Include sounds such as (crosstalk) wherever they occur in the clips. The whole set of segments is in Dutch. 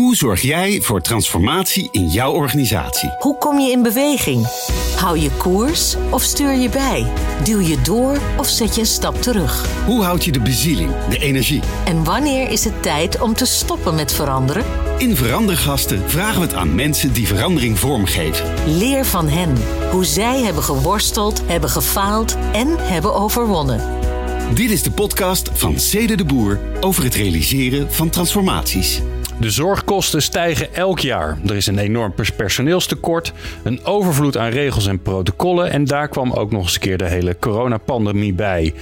Hoe zorg jij voor transformatie in jouw organisatie? Hoe kom je in beweging? Hou je koers of stuur je bij? Duw je door of zet je een stap terug? Hoe houd je de bezieling, de energie? En wanneer is het tijd om te stoppen met veranderen? In Verandergasten vragen we het aan mensen die verandering vormgeven. Leer van hen hoe zij hebben geworsteld, hebben gefaald en hebben overwonnen. Dit is de podcast van Cede de Boer over het realiseren van transformaties. De zorgkosten stijgen elk jaar. Er is een enorm personeelstekort, een overvloed aan regels en protocollen en daar kwam ook nog eens een keer de hele coronapandemie bij.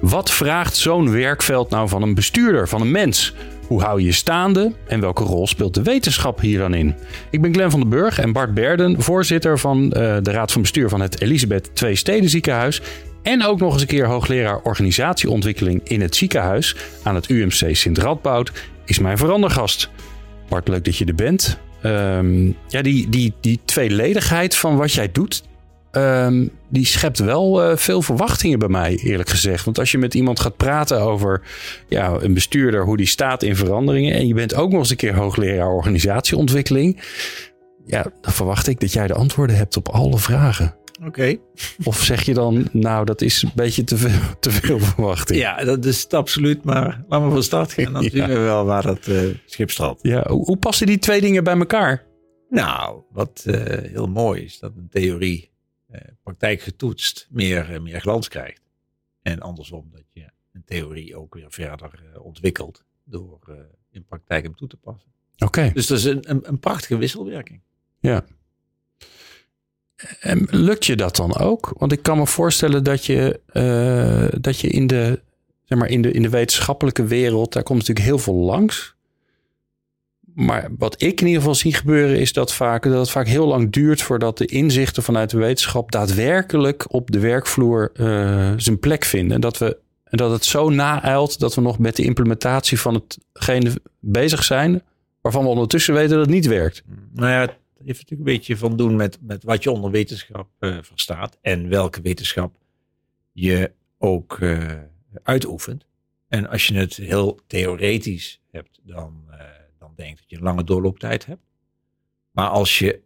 Wat vraagt zo'n werkveld nou van een bestuurder, van een mens? Hoe hou je je staande en welke rol speelt de wetenschap hier dan in? Ik ben Glenn van den Burg en Bart Berden, voorzitter van eh, de Raad van Bestuur van het Elisabeth Twee Steden Ziekenhuis. En ook nog eens een keer hoogleraar organisatieontwikkeling in het ziekenhuis aan het UMC Sint Radboud is mijn verandergast. Bart, leuk dat je er bent. Um, ja, die, die, die tweeledigheid van wat jij doet, um, die schept wel uh, veel verwachtingen bij mij, eerlijk gezegd. Want als je met iemand gaat praten over ja, een bestuurder, hoe die staat in veranderingen, en je bent ook nog eens een keer hoogleraar organisatieontwikkeling, ja, dan verwacht ik dat jij de antwoorden hebt op alle vragen. Oké. (laughs) Of zeg je dan, nou, dat is een beetje te veel, (laughs) te veel verwachting? Ja, dat is het absoluut. Maar laten we van start gaan. Dan (laughs) ja. zien we wel waar het uh, schip staat. Ja, hoe, hoe, passen die twee dingen bij elkaar? Nou, wat uh, heel mooi is, dat een theorie uh, praktijk getoetst meer, meer glans krijgt. En andersom, dat je een theorie ook weer verder ontwikkelt door in praktijk hem toe te passen. Oké. Okay. Dus dat is een, een, een prachtige wisselwerking. Ja. En lukt je dat dan ook? Want ik kan me voorstellen dat je, uh, dat je in, de, zeg maar in, de, in de wetenschappelijke wereld, daar komt natuurlijk heel veel langs. Maar wat ik in ieder geval zie gebeuren is dat, vaak, dat het vaak heel lang duurt voordat de inzichten vanuit de wetenschap daadwerkelijk op de werkvloer uh, zijn plek vinden. Dat, we, dat het zo naeilt dat we nog met de implementatie van hetgene bezig zijn, waarvan we ondertussen weten dat het niet werkt. Nou ja, heeft natuurlijk een beetje van doen met, met wat je onder wetenschap uh, verstaat. En welke wetenschap je ook uh, uitoefent. En als je het heel theoretisch hebt, dan, uh, dan denk ik dat je een lange doorlooptijd hebt. Maar als je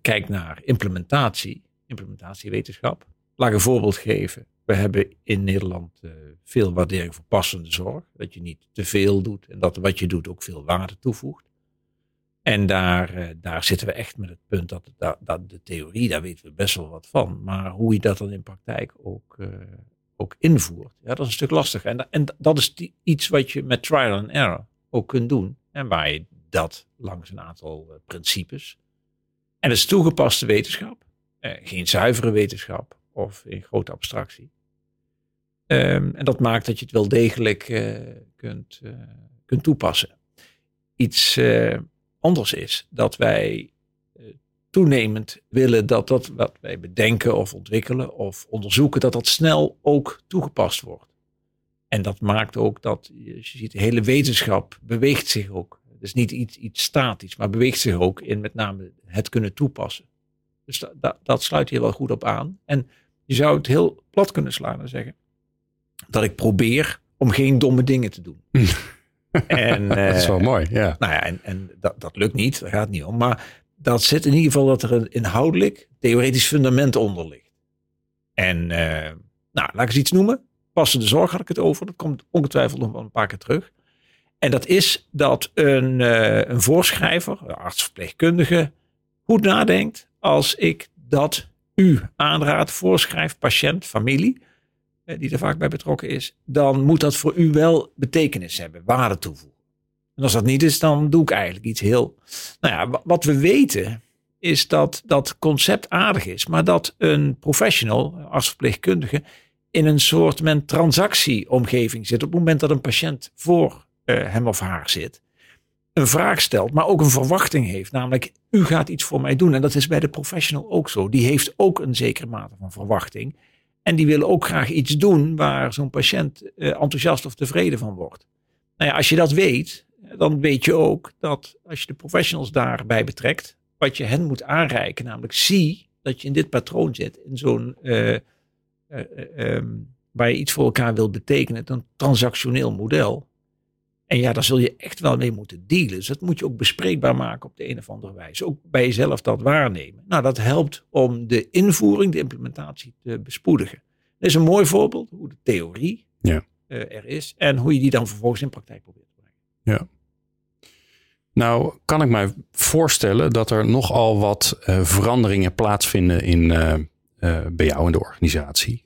kijkt naar implementatie, implementatiewetenschap. Laat ik een voorbeeld geven. We hebben in Nederland veel waardering voor passende zorg. Dat je niet te veel doet en dat wat je doet ook veel waarde toevoegt. En daar, uh, daar zitten we echt met het punt dat, dat, de theorie, daar weten we best wel wat van. Maar hoe je dat dan in praktijk ook, uh, ook invoert, ja, dat is een stuk lastiger. En, en dat is iets wat je met trial and error ook kunt doen. En waar je dat langs een aantal uh, principes. En dat is toegepaste wetenschap. geen zuivere wetenschap of in grote abstractie. Um, en dat maakt dat je het wel degelijk kunt, kunt toepassen. Iets anders is. Dat wij uh, toenemend willen dat dat wat wij bedenken of ontwikkelen of onderzoeken, dat dat snel ook toegepast wordt. En dat maakt ook dat, je ziet, de hele wetenschap beweegt zich ook. Het is niet iets, iets statisch, maar beweegt zich ook in met name het kunnen toepassen. Dus dat sluit hier wel goed op aan. En je zou het heel plat kunnen slaan en zeggen dat ik probeer om geen domme dingen te doen. (laughs) (laughs) En, dat is wel mooi, ja. Nou ja, en, en dat, dat lukt niet, daar gaat het niet om. Maar dat zit in ieder geval dat er een inhoudelijk, theoretisch fundament onder ligt. En uh, nou, laat ik eens iets noemen. Passende zorg had ik het over. Dat komt ongetwijfeld nog wel een paar keer terug. En dat is dat een, uh, een voorschrijver, een arts-verpleegkundige, goed nadenkt als ik dat u aanraad, voorschrijf, patiënt, familie eh, die er vaak bij betrokken is, dan moet dat voor u wel betekenis hebben, waarde toevoegen. En als dat niet is, dan doe ik eigenlijk iets heel. Nou ja, wat we weten is dat dat concept aardig is, maar dat een professional, als verpleegkundige, in een soort men transactieomgeving zit. Op het moment dat een patiënt voor uh, hem of haar zit, een vraag stelt, maar ook een verwachting heeft. Namelijk, u gaat iets voor mij doen. En dat is bij de professional ook zo. Die heeft ook een zekere mate van verwachting. En die willen ook graag iets doen waar zo'n patiënt uh, enthousiast of tevreden van wordt. Nou ja, als je dat weet, dan weet je ook dat als je de professionals daarbij betrekt, wat je hen moet aanreiken, namelijk zie dat je in dit patroon zit, in zo'n, uh, uh, um, waar je iets voor elkaar wilt betekenen, een transactioneel model. En ja, daar zul je echt wel mee moeten dealen. Dus dat moet je ook bespreekbaar maken op de een of andere wijze. Ook bij jezelf dat waarnemen. Nou, dat helpt om de invoering, de implementatie te bespoedigen. Dat is een mooi voorbeeld hoe de theorie Ja. eh, er is. En hoe je die dan vervolgens in praktijk probeert te brengen. Ja. Nou, kan ik mij voorstellen dat er nogal wat eh, veranderingen plaatsvinden in, eh, bij jou in de organisatie.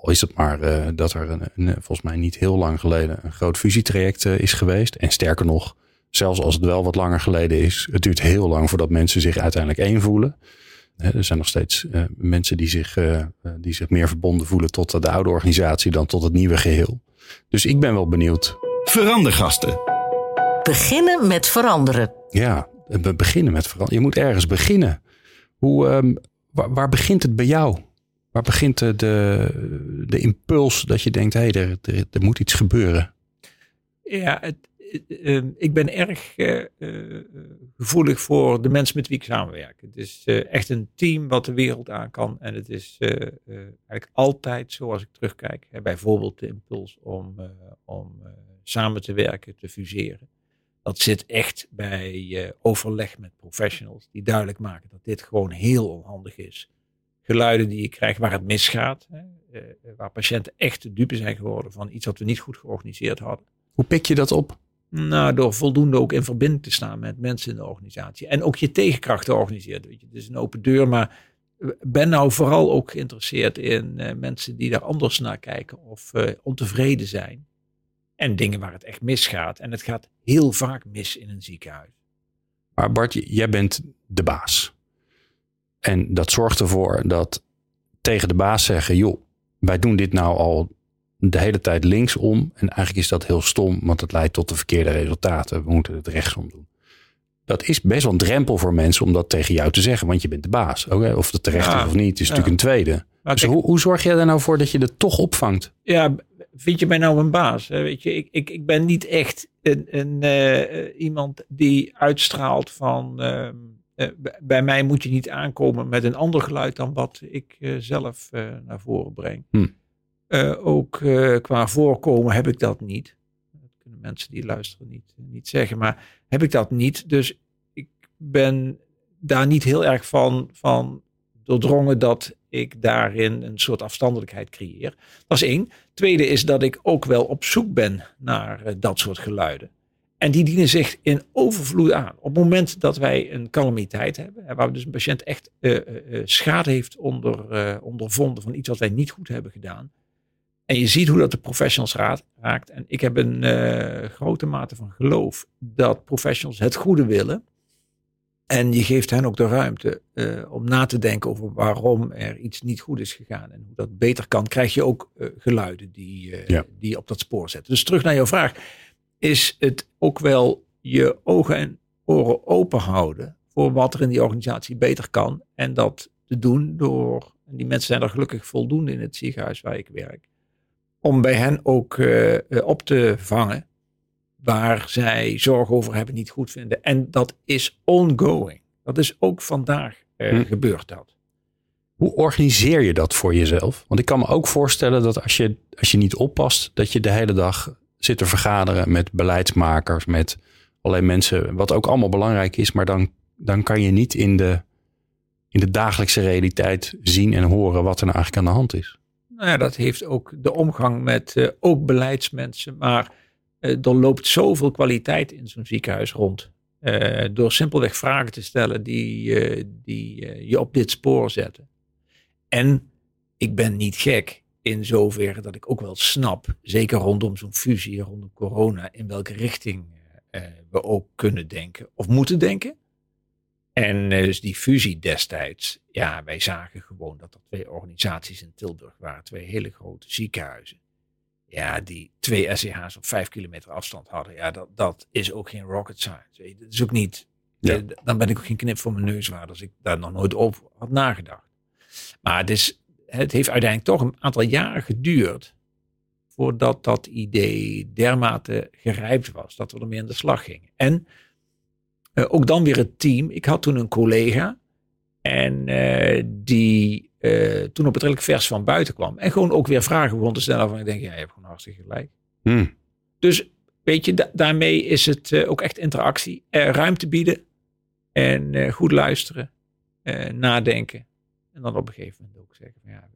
Al is het maar eh, dat er een, een, volgens mij niet heel lang geleden een groot fusietraject eh, is geweest. En sterker nog, zelfs als het wel wat langer geleden is, het duurt heel lang voordat mensen zich uiteindelijk één voelen. Hè, er zijn nog steeds eh, mensen die zich, die zich meer verbonden voelen tot de oude organisatie dan tot het nieuwe geheel. Dus ik ben wel benieuwd Verandergasten. Beginnen met veranderen. Ja, we beginnen met veranderen. Je moet ergens beginnen. Hoe, ehm, waar, waar begint het bij jou? Waar begint de, de, impuls dat je denkt, hé, hey, er, er, moet iets gebeuren? Ja, het, eh, eh, ik ben erg eh, eh, gevoelig voor de mensen met wie ik samenwerk. Het is echt een team wat de wereld aan kan. En het is eigenlijk altijd, zoals ik terugkijk, hè, bijvoorbeeld de impuls om, om samen te werken, te fuseren. Dat zit echt bij overleg met professionals die duidelijk maken dat dit gewoon heel onhandig is. Geluiden die je krijgt waar het misgaat, hè, eh, waar patiënten echt de dupe zijn geworden van iets wat we niet goed georganiseerd hadden. Hoe pik je dat op? Nou, door voldoende ook in verbinding te staan met mensen in de organisatie. En ook je tegenkracht te organiseren. Weet je. Het is een open deur, maar ben nou vooral ook geïnteresseerd in eh, mensen die daar anders naar kijken of eh, ontevreden zijn. En dingen waar het echt misgaat. En het gaat heel vaak mis in een ziekenhuis. Maar Bart, j- jij bent de baas. En dat zorgt ervoor dat tegen de baas zeggen, joh, wij doen dit nou al de hele tijd linksom. En eigenlijk is dat heel stom, want het leidt tot de verkeerde resultaten. We moeten het rechtsom doen. Dat is best wel een drempel voor mensen om dat tegen jou te zeggen, want je bent de baas. Oké, Of dat terecht Ja, is of niet, is ja. natuurlijk een tweede. Maar Dus kijk, hoe, hoe zorg jij er nou voor dat je het toch opvangt? ja, vind je mij nou een baas? Weet je, ik, ik, ik ben niet echt een, een, eh, iemand die uitstraalt van. ehm, eh, bij mij moet je niet aankomen met een ander geluid dan wat ik eh, zelf eh, naar voren breng. Hm. Ook qua voorkomen heb ik dat niet. Dat kunnen mensen die luisteren niet, niet zeggen, maar heb ik dat niet. Dus ik ben daar niet heel erg van, van doordrongen dat ik daarin een soort afstandelijkheid creëer. Dat is één. Tweede is dat ik ook wel op zoek ben naar dat soort geluiden. En die dienen zich in overvloed aan. Op het moment dat wij een calamiteit hebben, waar dus een patiënt echt eh, schade heeft onder, eh, ondervonden van iets wat wij niet goed hebben gedaan. En je ziet hoe dat de professionals raad- raakt. En ik heb een grote mate van geloof dat professionals het goede willen. En je geeft hen ook de ruimte om na te denken over waarom er iets niet goed is gegaan en hoe dat beter kan. Krijg je ook geluiden die, Ja. die je op dat spoor zetten. Dus terug naar jouw vraag. Is het ook wel je ogen en oren open houden voor wat er in die organisatie beter kan. En dat te doen door, en die mensen zijn er gelukkig voldoende in het ziekenhuis waar ik werk, om bij hen ook eh, eh, op te vangen waar zij zorgen over hebben, niet goed vinden. En dat is ongoing. Dat is ook vandaag Hm. gebeurt dat. Hoe organiseer je dat voor jezelf? Want ik kan me ook voorstellen dat als je, als je niet oppast, dat je de hele dag zit te vergaderen met beleidsmakers, met allerlei mensen, wat ook allemaal belangrijk is, maar dan, dan kan je niet in de, in de dagelijkse realiteit zien en horen wat er nou eigenlijk aan de hand is. Nou ja, dat heeft ook de omgang met eh, ook beleidsmensen. Maar eh, er loopt zoveel kwaliteit in zo'n ziekenhuis rond. Eh, door simpelweg vragen te stellen die, die je op dit spoor zetten. En ik ben niet gek in zoverre dat ik ook wel snap, zeker rondom zo'n fusie, rondom corona, in welke richting eh, we ook kunnen denken of moeten denken. En eh, dus die fusie destijds, ja, wij zagen gewoon dat er twee organisaties in Tilburg waren, twee hele grote ziekenhuizen. Ja, die twee SCH's op vijf kilometer afstand hadden. Ja, dat, dat is ook geen rocket science. Dat is ook niet. Ja. eh, dan ben ik ook geen knip voor mijn neus waard als ik daar nog nooit over had nagedacht. Maar het, is, het heeft uiteindelijk toch een aantal jaren geduurd voordat dat idee dermate gerijpt was dat we ermee aan de slag gingen. En eh, ook dan weer het team. Ik had toen een collega en eh, die eh, toen op het redelijk vers van buiten kwam en gewoon ook weer vragen begon te stellen van ik denk ja je hebt gewoon hartstikke gelijk. Hm. Dus weet je, da- daarmee is het ook echt interactie. Ruimte bieden en goed luisteren, nadenken. En dan op een gegeven moment ook zeggen van ja,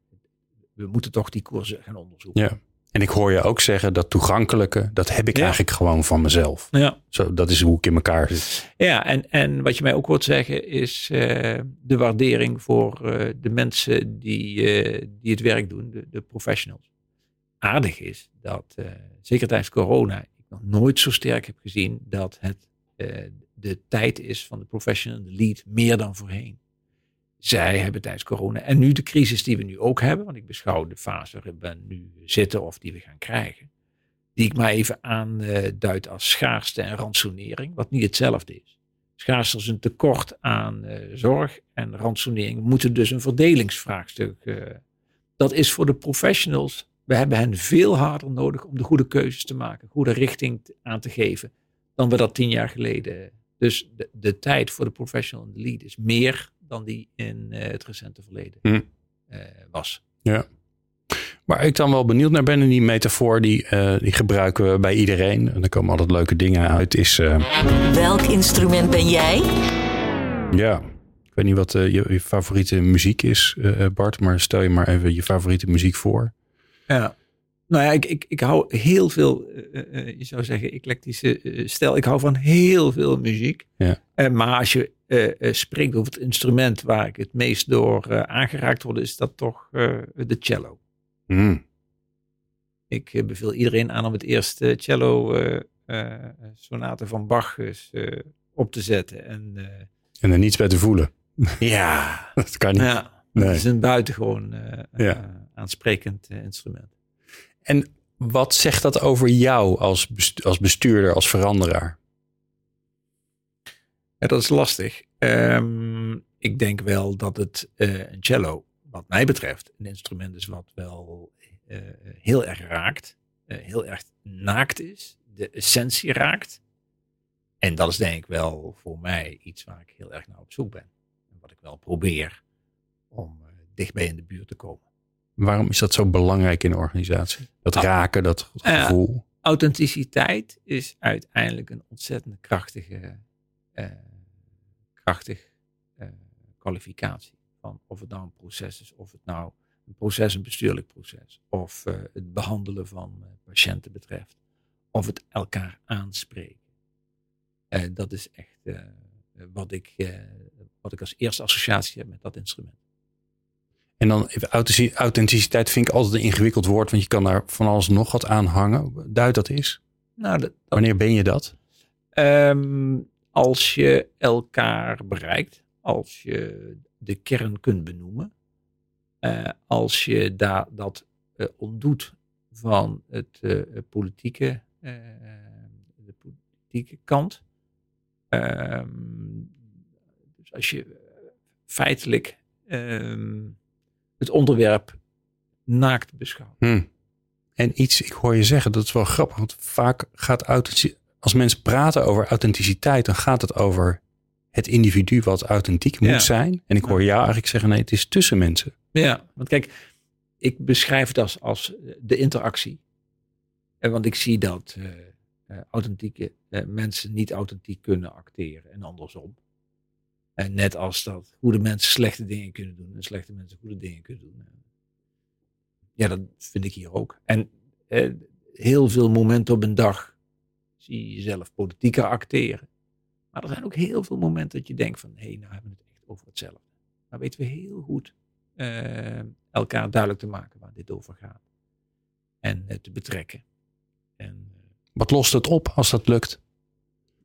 we moeten toch die koersen gaan onderzoeken. Ja. En ik hoor je ook zeggen dat toegankelijke, dat heb ik Ja. eigenlijk gewoon van mezelf. Ja. Zo, dat is hoe ik in elkaar zit. Ja, en, en wat je mij ook hoort zeggen is eh, de waardering voor eh, de mensen die, eh, die het werk doen, de, de professionals. Aardig is dat, zeker tijdens corona, ik nog nooit zo sterk heb gezien dat het de tijd is van de professional, de lead, meer dan voorheen. Zij hebben tijdens corona en nu de crisis die we nu ook hebben, want ik beschouw de fase waarin we nu zitten of die we gaan krijgen, die ik maar even aanduid als schaarste en ransonering, wat niet hetzelfde is. Schaarste is een tekort aan eh, zorg en ransonering moeten dus een verdelingsvraagstuk. eh, dat is voor de professionals, we hebben hen veel harder nodig om de goede keuzes te maken, goede richting aan te geven, dan we dat tien jaar geleden. Dus de, de tijd voor de professional en de lead is meer dan die in eh, het recente verleden Hm. eh, was. Waar ik dan wel benieuwd naar ben, en die metafoor die, eh, die gebruiken we bij iedereen. En er komen altijd leuke dingen uit. Is, eh, Welk instrument ben jij? ja, ik weet niet wat eh, je, je favoriete muziek is, eh, Bart. Maar stel je maar even je favoriete muziek voor. Ja. Nou ja, ik, ik, ik hou heel veel, eh, eh, je zou zeggen, eclectische stijl. Ik hou van heel veel muziek. Ja. Maar als je eh, spreekt over het instrument waar ik het meest door eh, aangeraakt word, is dat toch de cello. Hmm. Ik beveel iedereen aan om het eerste cello sonate van Bach eens op te zetten. En En er niets bij te voelen. ja, (laughs) Dat kan niet. ja Nee. het is een buitengewoon Ja. aansprekend instrument. En wat zegt dat over jou als, als bestuurder, als veranderaar? Ja, dat is lastig. Ehm, ik denk wel dat het eh, een cello, wat mij betreft, een instrument is wat wel eh, heel erg raakt. eh, heel erg naakt is. De essentie raakt. En dat is denk ik wel voor mij iets waar ik heel erg naar op zoek ben. En wat ik wel probeer om eh, dichtbij in de buurt te komen. Waarom is dat zo belangrijk in een organisatie? Dat Ah. raken, dat gevoel. authenticiteit is uiteindelijk een ontzettend krachtige, eh, krachtig eh, kwalificatie. Van of het nou een proces is, of het nou een proces, een bestuurlijk proces, of eh, het behandelen van eh, patiënten betreft, of het elkaar aanspreken. Eh, dat is echt eh, wat, ik, eh, wat ik als eerste associatie heb met dat instrument. En dan even authentici- authenticiteit vind ik altijd een ingewikkeld woord, want je kan daar van alles nog wat aan hangen. Duid dat is. Nou, dat, dat- Wanneer ben je dat? Ehm, als je elkaar bereikt, als je de kern kunt benoemen, eh, als je daar dat eh, ontdoet van het eh, politieke, de politieke kant. Ehm, dus als je feitelijk ehm, het onderwerp naakt beschouwt. Hm. En iets, ik hoor je zeggen, dat is wel grappig, want vaak gaat authentici- als mensen praten over authenticiteit, dan gaat het over het individu wat authentiek moet Ja. zijn. En ik hoor jou eigenlijk zeggen, nee, het is tussen mensen. Ja, want kijk, ik beschrijf het als, als de interactie. En want ik zie dat eh, eh, authentieke eh, mensen niet authentiek kunnen acteren en andersom. En net als dat goede mensen slechte dingen kunnen doen en slechte mensen goede dingen kunnen doen. Ja, dat vind ik hier ook. En eh, heel veel momenten op een dag zie je jezelf politieker acteren. Maar er zijn ook heel veel momenten dat je denkt van, hé, hey, nou hebben we het echt over hetzelfde. Nou weten we heel goed eh, elkaar duidelijk te maken waar dit over gaat. En eh, te betrekken. En eh, Wat lost het op als dat lukt?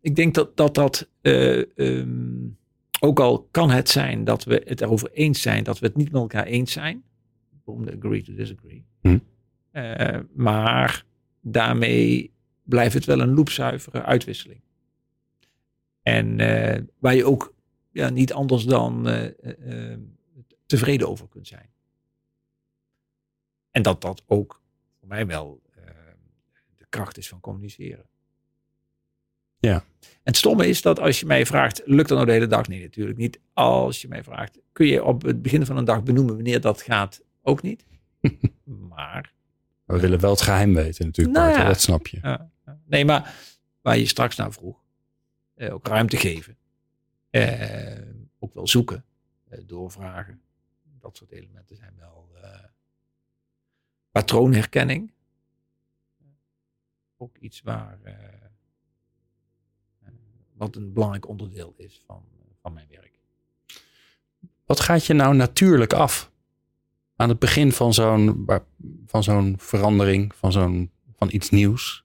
ik denk dat dat, dat eh, ehm, ook al kan het zijn dat we het erover eens zijn dat we het niet met elkaar eens zijn. Om de agree to disagree. Hm. Maar daarmee blijft het wel een loopzuivere uitwisseling. En eh, waar je ook ja, niet anders dan eh, eh, tevreden over kunt zijn. En dat dat ook voor mij wel de kracht is van communiceren. Ja. En het stomme is dat als je mij vraagt, lukt dat nou de hele dag? Nee, natuurlijk niet. Als je mij vraagt, kun je op het begin van een dag benoemen wanneer dat gaat? Ook niet. (laughs) maar, We willen wel het geheim weten natuurlijk, Nou Bart, ja. dat snap je. ja. Nee, maar waar je straks naar vroeg, eh, ook ruimte geven. Eh, ook wel zoeken, eh, doorvragen. Dat soort elementen zijn wel patroonherkenning. Ook iets waar, wat een belangrijk onderdeel is van, van mijn werk. Wat gaat je nou natuurlijk af? Aan het begin van zo'n, van zo'n verandering, van, zo'n, van iets nieuws?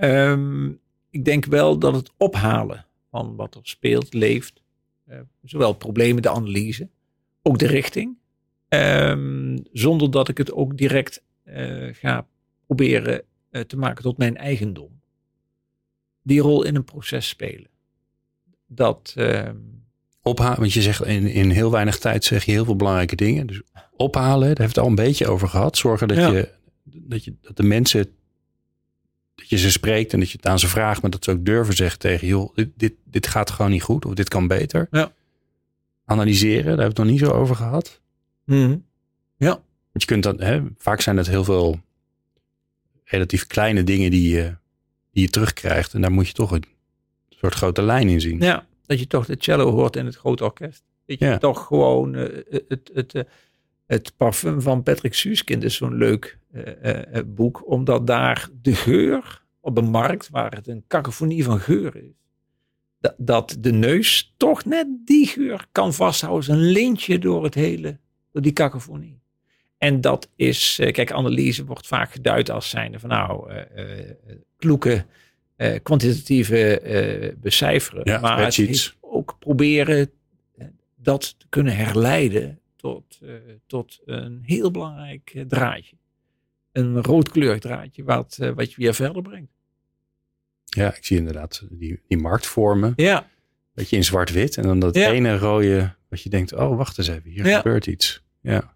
Ehm, ik denk wel dat het ophalen van wat er speelt, leeft, eh, zowel problemen, de analyse, ook de richting, ehm, zonder dat ik het ook direct eh, ga proberen eh, te maken tot mijn eigendom. Die rol in een proces spelen. Dat, ehm, Ophalen, want je zegt in, in heel weinig tijd zeg je heel veel belangrijke dingen. Dus ophalen, daar heeft het al een beetje over gehad. Zorgen dat, Ja. je, dat, je, dat de mensen, dat je ze spreekt en dat je het aan ze vraagt, maar dat ze ook durven zeggen tegen, joh, dit, dit, dit gaat gewoon niet goed of dit kan beter. Ja. Analyseren, daar hebben we het nog niet zo over gehad. ja, Want je kunt dat, hè, vaak zijn het heel veel relatief kleine dingen die je, die je terugkrijgt. En daar moet je toch een soort grote lijn in zien. ja, dat je toch de cello hoort in het grote orkest. Dat je Ja. toch gewoon eh, het, het, eh, het parfum van Patrick Suskind is zo'n leuk eh, eh, eh, boek. Omdat daar de geur op een markt waar het een cacophonie van geur is. Dat, dat de neus toch net die geur kan vasthouden. als een lintje door het hele, door die cacophonie. En dat is, kijk, analyse wordt vaak geduid als zijnde van nou, eh, kloeke, kwantitatieve becijferen. Ja, maar het heeft ook proberen dat te kunnen herleiden tot, eh, tot een heel belangrijk eh, draadje. Een roodkleurig draadje wat, eh, wat je weer verder brengt. Ja, ik zie inderdaad die, die marktvormen. Ja, Beetje in zwart-wit. En dan dat Ja. ene rode, wat je denkt, oh, wacht eens even, hier Ja. gebeurt iets. Ja.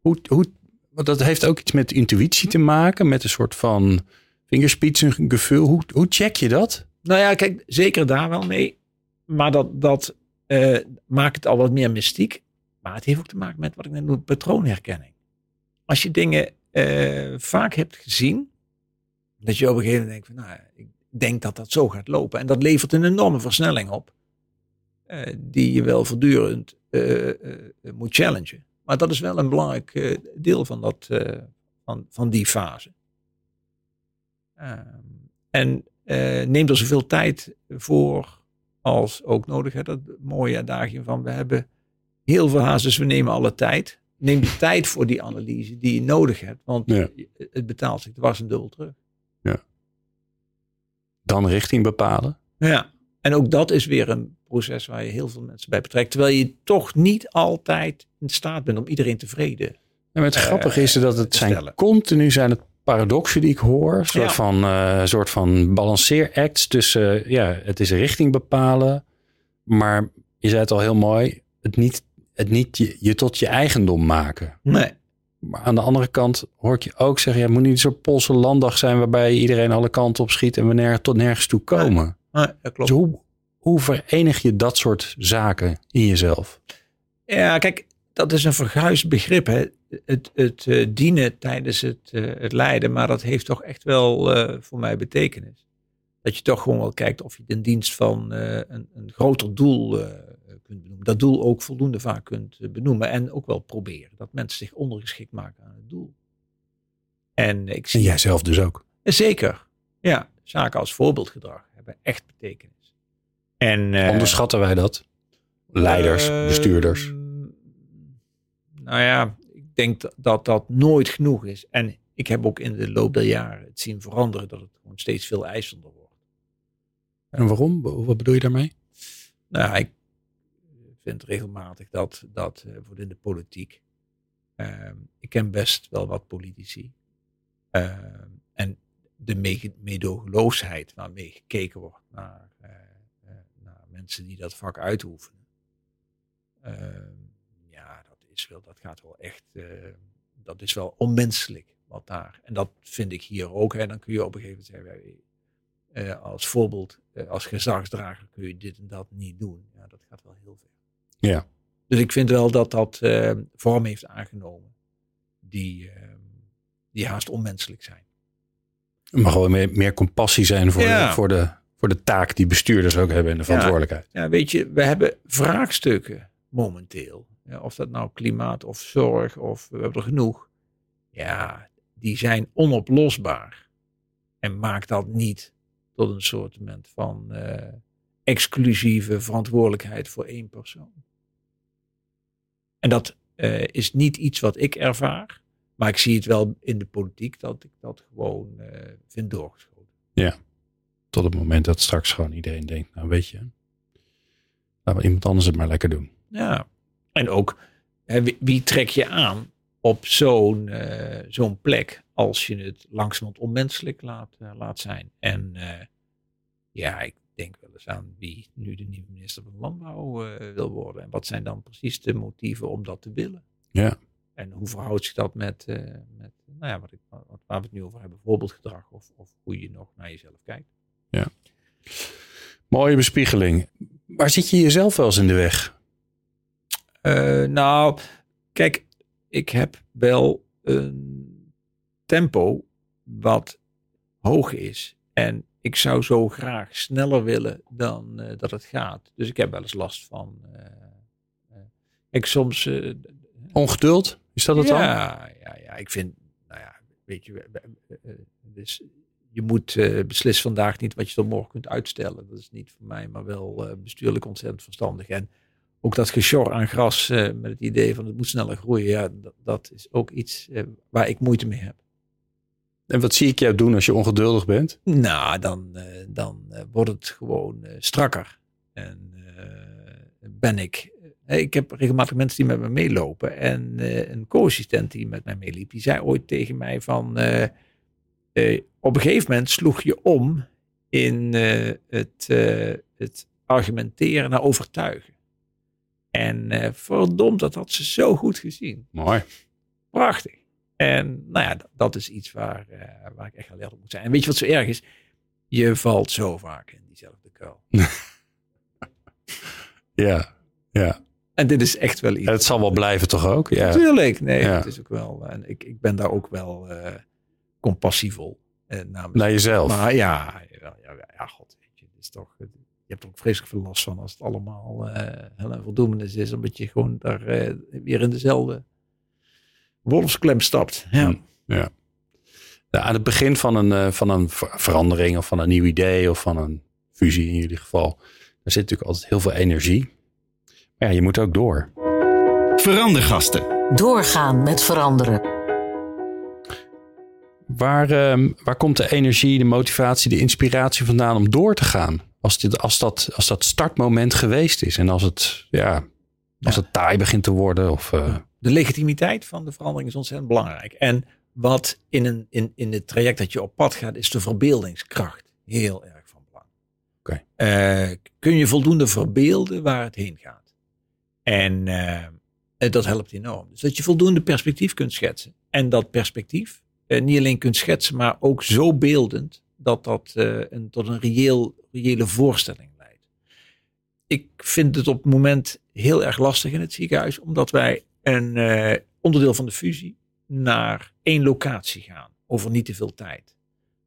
Hoe, hoe, want dat heeft ook iets met intuïtie te maken, met een soort van vingerspitsengevoel. Hoe, hoe check je dat? nou ja, kijk, zeker daar wel mee. Maar dat, dat maakt het al wat meer mystiek. Maar het heeft ook te maken met wat ik net noem, patroonherkenning. Als je dingen eh, vaak hebt gezien, dat je op een gegeven moment denkt van, nou, ik denk dat dat zo gaat lopen. En dat levert een enorme versnelling op, eh, die je wel voortdurend eh, moet challengen. Maar dat is wel een belangrijk deel van, dat, van, van die fase. Ehm, en neem er zoveel tijd voor als ook nodig. Hè? Dat mooie adagium van we hebben heel veel haast, dus we nemen alle tijd. Neem de tijd voor die analyse die je nodig hebt, want Ja. het betaalt zich dwars en dubbel terug. Dan richting bepalen. Ja. En ook dat is weer een proces waar je heel veel mensen bij betrekt. Terwijl je toch niet altijd in staat bent om iedereen tevreden. En maar het Eh, grappige is dat het te zijn stellen. continu zijn het paradoxen die ik hoor. Een soort, Ja. van, eh, soort van balanceeracts tussen, ja, het is richting bepalen. Maar je zei het al heel mooi, het niet, het niet je, je tot je eigendom maken. Nee. Maar aan de andere kant hoor ik je ook zeggen, ja, het moet niet een soort Poolse landdag zijn waarbij iedereen alle kanten op schiet en we tot nergens toe komen. nee dat klopt. Dus hoe, hoe verenig je dat soort zaken in jezelf? Ja, kijk, dat is een verguisd begrip. Hè? Het, het eh, dienen tijdens het, eh, het lijden. Maar dat heeft toch echt wel eh, voor mij betekenis. Dat je toch gewoon wel kijkt of je de dienst van een, een groter doel kunt benoemen. Dat doel ook voldoende vaak kunt eh, benoemen. En ook wel proberen. Dat mensen zich ondergeschikt maken aan het doel. En ik En zie jij zelf dus ook. Zeker. Ja, zaken als voorbeeldgedrag hebben echt betekenis. En, eh, Onderschatten wij dat? Leiders, Ehm, bestuurders. Nou ja, ik denk dat, dat dat nooit genoeg is. En ik heb ook in de loop der jaren het zien veranderen dat het gewoon steeds veel eisender wordt. En waarom? Wat bedoel je daarmee? Nou, ik vind regelmatig dat, dat eh, bijvoorbeeld in de politiek. ehm, ik ken best wel wat politici. ehm, en de me- meedogenloosheid waarmee gekeken wordt naar, eh, eh, naar mensen die dat vak uitoefenen. Ehm, ja, dat is wel, dat gaat wel echt, dat is wel onmenselijk wat daar. En dat vind ik hier ook. En dan kun je op een gegeven moment zeggen, als voorbeeld, als gezagsdrager kun je dit en dat niet doen. Ja, dat gaat wel heel ver. Ja. Dus ik vind wel dat dat eh, vorm heeft aangenomen die, eh, die haast onmenselijk zijn. Er mag wel meer, meer compassie zijn voor, Ja. de, voor, de, voor de taak die bestuurders ook hebben en de verantwoordelijkheid. Ja, weet je, we hebben vraagstukken momenteel. Ja, of dat nou klimaat of zorg of we hebben er genoeg. Ja, die zijn onoplosbaar. En maak dat niet tot een soort van eh, exclusieve verantwoordelijkheid voor één persoon. En dat eh, is niet iets wat ik ervaar. Maar ik zie het wel in de politiek dat ik dat gewoon eh, vind doorgeschoten. Tot het moment dat straks gewoon iedereen denkt, nou weet je, laten we iemand anders het maar lekker doen. Ja, en ook hè, wie, wie trek je aan op zo'n eh, zo'n plek als je het langzamerhand onmenselijk laat, laat zijn. En ja, ik denk wel eens aan wie nu de nieuwe minister van Landbouw eh, wil worden. En wat zijn dan precies de motieven om dat te willen? Ja. En hoe verhoudt zich dat met, eh, met nou ja, wat ik, wat, waar we het nu over hebben, voorbeeldgedrag of, of hoe je nog naar jezelf kijkt. Mooie bespiegeling. Waar zit je jezelf wel eens in de weg? Eh, nou, kijk, ik heb wel een tempo wat hoog is. En ik zou zo graag sneller willen dan eh, dat het gaat. Dus ik heb wel eens last van. eh eh, kijk, soms. Ongeduld? Is dat het dan? ja, ja, ja, ik vind. Nou ja, weet je. Dus je moet eh, beslis vandaag niet wat je tot morgen kunt uitstellen. Dat is niet voor mij, maar wel bestuurlijk ontzettend verstandig. En ook dat gesjor aan gras met het idee van het moet sneller groeien. Ja, dat, dat is ook iets waar ik moeite mee heb. En wat zie ik jou doen als je ongeduldig bent? Nou, dan, eh, dan eh, wordt het gewoon eh, strakker. En ben ik. ik heb regelmatig mensen die met me meelopen. En een co-assistent die met mij meeliep, die zei ooit tegen mij van. op een gegeven moment sloeg je om in het, het argumenteren naar overtuigen. En verdomd, dat had ze zo goed gezien. Mooi. Prachtig. En nou ja, dat, is iets waar, eh, waar ik echt alert op moet zijn. En weet je wat zo erg is? Je valt zo vaak in diezelfde kuil. (laughs) Ja. ja. En dit is echt wel iets. Het zal wel blijven toch ook? Ja. Natuurlijk. Nee, Ja. het is ook wel. En ik, ik ben daar ook wel eh compassievol. Eh, namens, Naar jezelf. Maar ja, ja, ja, ja, god, weet je, het is toch, je hebt er ook vreselijk veel last van als het allemaal eh heel en voldoenis is, omdat je gewoon daar eh, weer in dezelfde wolfsklem stapt. Ja. Ja. Nou, aan het begin van een, eh, van een ver- verandering of van een nieuw idee of van een fusie in jullie geval, daar zit natuurlijk altijd heel veel energie. Maar ja, je moet ook door. Verandergasten. Doorgaan met veranderen. Waar, ehm, waar komt de energie, de motivatie, de inspiratie vandaan om door te gaan? Als, dit, als, dat, als dat startmoment geweest is en als het, ja, als Ja. het taai begint te worden. Of, eh, De legitimiteit van de verandering is ontzettend belangrijk. En wat in, een, in, in het traject dat je op pad gaat, is de verbeeldingskracht heel erg van belang. Oké. Eh, kun je voldoende verbeelden waar het heen gaat? En eh, dat helpt enorm. Dus dat je voldoende perspectief kunt schetsen. En dat perspectief eh, niet alleen kunt schetsen, maar ook zo beeldend dat dat een, tot een reëel, reële voorstelling leidt. Ik vind het op het moment heel erg lastig in het ziekenhuis, omdat wij een eh, onderdeel van de fusie naar één locatie gaan over niet te veel tijd.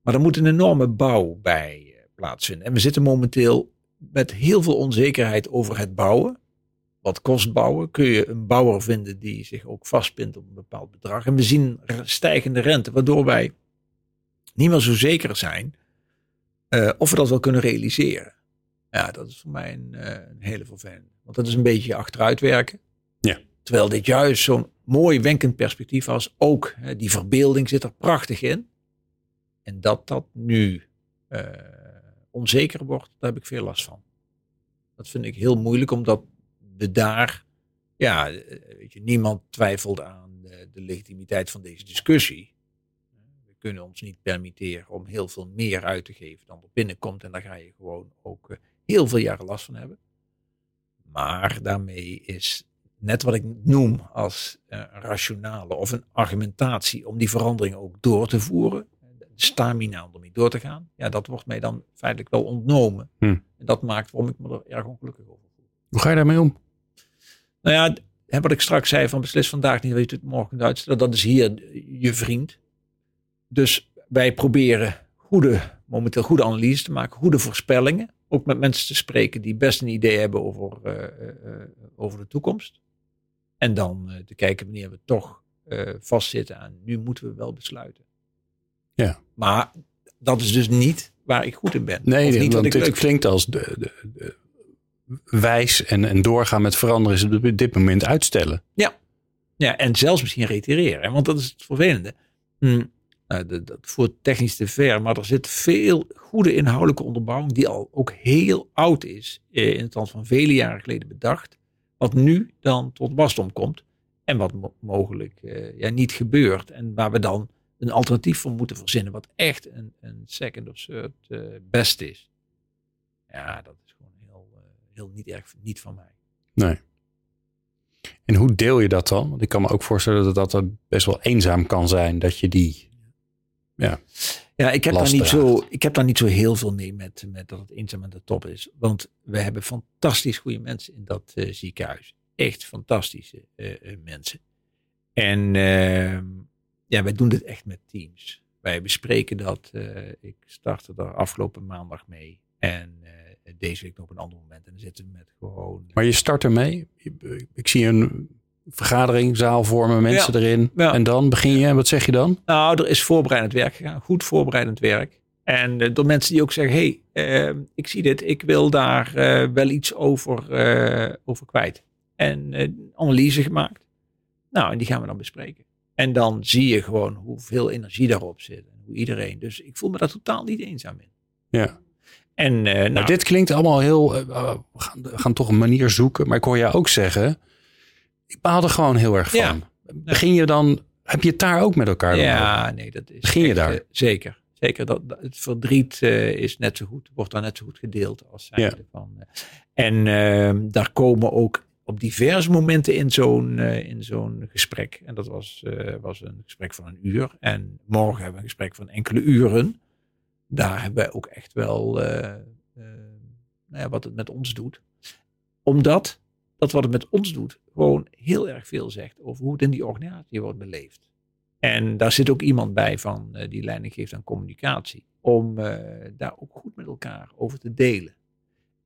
Maar er moet een enorme bouw bij eh, plaatsvinden. En we zitten momenteel met heel veel onzekerheid over het bouwen. Wat kost bouwen? Kun je een bouwer vinden die zich ook vastpint op een bepaald bedrag? En we zien stijgende rente, waardoor wij niet meer zo zeker zijn eh, of we dat wel kunnen realiseren. Ja, dat is voor mij een, een hele vervelende. Want dat is een beetje achteruitwerken. Terwijl dit juist zo'n mooi wenkend perspectief was. Ook die verbeelding zit er prachtig in. En dat dat nu eh, onzeker wordt, daar heb ik veel last van. Dat vind ik heel moeilijk, omdat we daar, ja, eh, weet je, niemand twijfelt aan de, de legitimiteit van deze discussie. We kunnen ons niet permitteren om heel veel meer uit te geven dan er binnenkomt. En daar ga je gewoon ook eh, heel veel jaren last van hebben. Maar daarmee is net wat ik noem als eh, rationale of een argumentatie om die verandering ook door te voeren. De stamina om ermee door te gaan. Ja, dat wordt mij dan feitelijk wel ontnomen. Hm. En dat maakt waarom ik me er erg ongelukkig over voel. hoe ga je daarmee om? Nou ja, hè, wat ik straks zei van beslis vandaag niet, weet je het morgen uitstellen. Dat is hier je vriend. Dus wij proberen goede, momenteel goede analyse te maken, goede voorspellingen. Ook met mensen te spreken die best een idee hebben over, eh, eh, over de toekomst. En dan te kijken wanneer we toch vastzitten aan, nu moeten we wel besluiten. Ja. Maar dat is dus niet waar ik goed in ben. Nee, niet want het klinkt als de, de, de, wijs en, en doorgaan met veranderen is op dit moment uitstellen. Ja. ja, en zelfs misschien reitereren. Want dat is het vervelende. Hm. Nou, dat voert technisch te ver, maar er zit veel goede inhoudelijke onderbouwing die al ook heel oud is, eh, in het land van vele jaren geleden bedacht, wat nu dan tot wasdom komt en wat mogelijk uh, ja, niet gebeurt en waar we dan een alternatief voor moeten verzinnen, wat echt een, een second of third uh, best is. Ja, dat is gewoon heel, uh, heel niet erg niet van mij. Nee. En hoe deel je dat dan? Want ik kan me ook voorstellen dat dat best wel eenzaam kan zijn, dat je die ja ik, heb daar niet zo, ik heb daar niet zo heel veel mee met, met dat het eenzaam aan de top is. Want we hebben fantastisch goede mensen in dat uh, ziekenhuis. Echt fantastische mensen. En ehm, ja, wij doen dit echt met teams. Wij bespreken dat. Ik startte er afgelopen maandag mee. En deze week nog op een ander moment. En dan zitten we met gewoon. Maar je start ermee. Ik zie een vergadering, zaal vormen, mensen erin. En dan begin je. En wat zeg je dan? Nou, er is voorbereidend werk gegaan. Goed voorbereidend werk. En uh, door mensen die ook zeggen: hé, hey, ik zie dit. Ik wil daar wel iets over, over kwijt. En analyse gemaakt. Nou, en die gaan we dan bespreken. En dan zie je gewoon hoeveel energie daarop zit. En hoe iedereen. Dus ik voel me daar totaal niet eenzaam in. Ja. En, nou, dit klinkt allemaal heel. We, gaan, we, gaan, toch een manier zoeken. Maar ik hoor jou ook zeggen. Ik baal er gewoon heel erg van. Ja. Begin je dan. Heb je het daar ook met elkaar? Ja, over? nee, dat is. Begin je daar? Uh, zeker. Zeker. Dat, het verdriet is net zo goed. Wordt daar net zo goed gedeeld als zijn ja. van. en ehm, daar komen ook op diverse momenten in zo'n in zo'n gesprek. En dat was, was een gesprek van een uur. En morgen hebben we een gesprek van enkele uren. Daar hebben wij ook echt wel nou ja, wat het met ons doet. Omdat dat wat het met ons doet gewoon heel erg veel zegt over hoe het in die organisatie wordt beleefd. En daar zit ook iemand bij van die leiding geeft aan communicatie. Om daar ook goed met elkaar over te delen.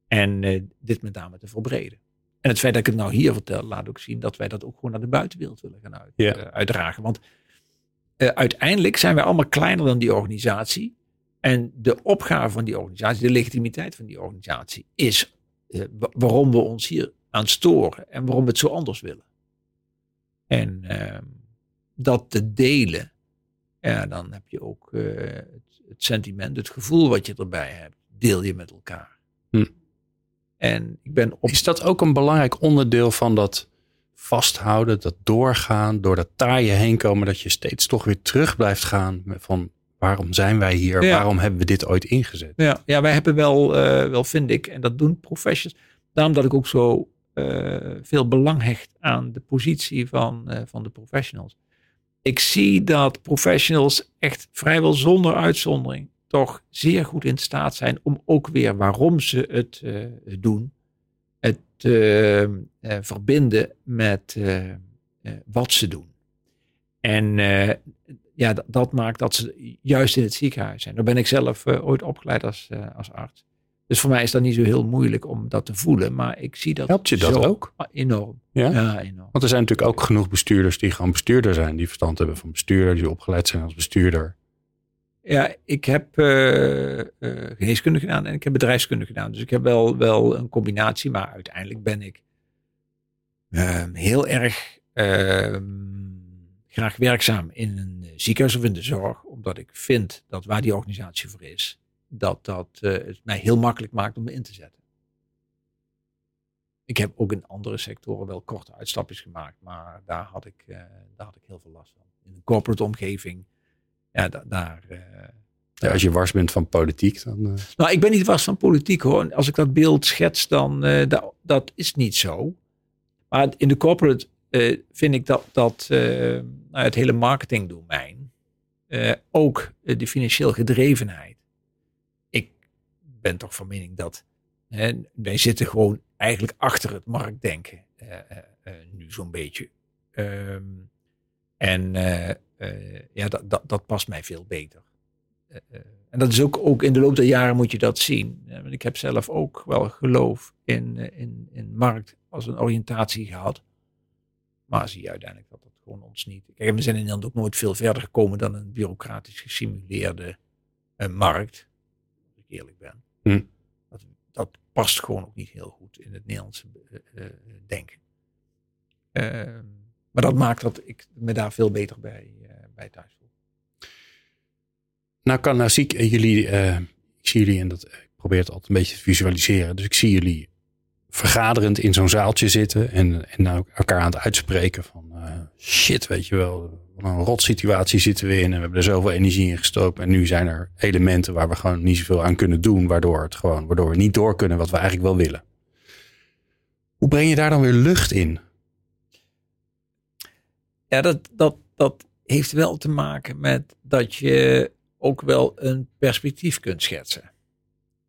En dit met name te verbreden. En het feit dat ik het nou hier vertel, laat ook zien dat wij dat ook gewoon naar de buitenwereld willen gaan uit, uitdragen. Want uiteindelijk zijn wij allemaal kleiner dan die organisatie. En de opgave van die organisatie, de legitimiteit van die organisatie, is waarom we ons hier aan storen en waarom we het zo anders willen. En ehm, dat te delen, ja, dan heb je ook het, het, sentiment, het gevoel wat je erbij hebt, deel je met elkaar. Hm. En ik ben op... Is dat ook een belangrijk onderdeel van dat vasthouden, dat doorgaan, door dat taaie heen komen, dat je steeds toch weer terug blijft gaan van waarom zijn wij hier? Waarom hebben we dit ooit ingezet? Ja, ja wij hebben wel, uh, wel, vind ik, en dat doen professionals. Daarom dat ik ook zo veel belang hecht aan de positie van, uh, van de professionals. Ik zie dat professionals echt vrijwel zonder uitzondering toch zeer goed in staat zijn om ook weer waarom ze het uh, doen, het uh, verbinden met wat ze doen. En ja, dat, dat, maakt dat ze juist in het ziekenhuis zijn. Daar ben ik zelf ooit opgeleid als, als arts. Dus voor mij is dat niet zo heel moeilijk om dat te voelen. Maar ik zie dat. Helpt je dat ook? Enorm. Ja? ja? enorm. Want er zijn natuurlijk ook genoeg bestuurders die gewoon bestuurder zijn. Die verstand hebben van bestuurder, die opgeleid zijn als bestuurder. Ja, ik heb uh, uh, geneeskunde gedaan en ik heb bedrijfskunde gedaan. Dus ik heb wel, wel een combinatie, maar uiteindelijk ben ik uh, heel erg ehm, graag werkzaam in een ziekenhuis of in de zorg. Omdat ik vind dat waar die organisatie voor is, dat dat het mij heel makkelijk maakt om me in te zetten. Ik heb ook in andere sectoren wel korte uitstapjes gemaakt, maar daar had ik, daar had ik heel veel last van. In een corporate omgeving ja, daar. Ja, als je wars bent van politiek, dan. Uh... Nou, ik ben niet wars van politiek hoor. Als ik dat beeld schets, dan uh, dat, dat is niet zo. Maar in de corporate vind ik dat, dat nou, het hele marketingdomein, ook de financieel gedrevenheid. Ben toch van mening dat hè, wij zitten gewoon eigenlijk achter het marktdenken nu zo'n beetje. Um, en ja, dat, dat, dat past mij veel beter. eh, en dat is ook, ook in de loop der jaren moet je dat zien. Eh, ik heb zelf ook wel geloof in, eh, in, in markt als een oriëntatie gehad. Maar zie je uiteindelijk dat dat gewoon ons niet. Kijk, we zijn in Nederland ook nooit veel verder gekomen dan een bureaucratisch gesimuleerde eh, markt. Als ik eerlijk ben. Dat, past gewoon ook niet heel goed in het Nederlandse eh, denken. Ehm, maar dat maakt dat ik me daar veel beter bij, eh, bij thuis voel. Nou, kan, nou zie ik jullie, ik zie jullie en dat, ik probeer het altijd een beetje te visualiseren. Dus ik zie jullie vergaderend in zo'n zaaltje zitten en, en nou elkaar aan het uitspreken van shit, weet je wel, een rot situatie zitten we in en we hebben er zoveel energie in gestoken en nu zijn er elementen waar we gewoon niet zoveel aan kunnen doen, waardoor het gewoon, waardoor we niet door kunnen wat we eigenlijk wel willen. Hoe breng je daar dan weer lucht in? Ja, dat, dat, dat heeft wel te maken met dat je ook wel een perspectief kunt schetsen.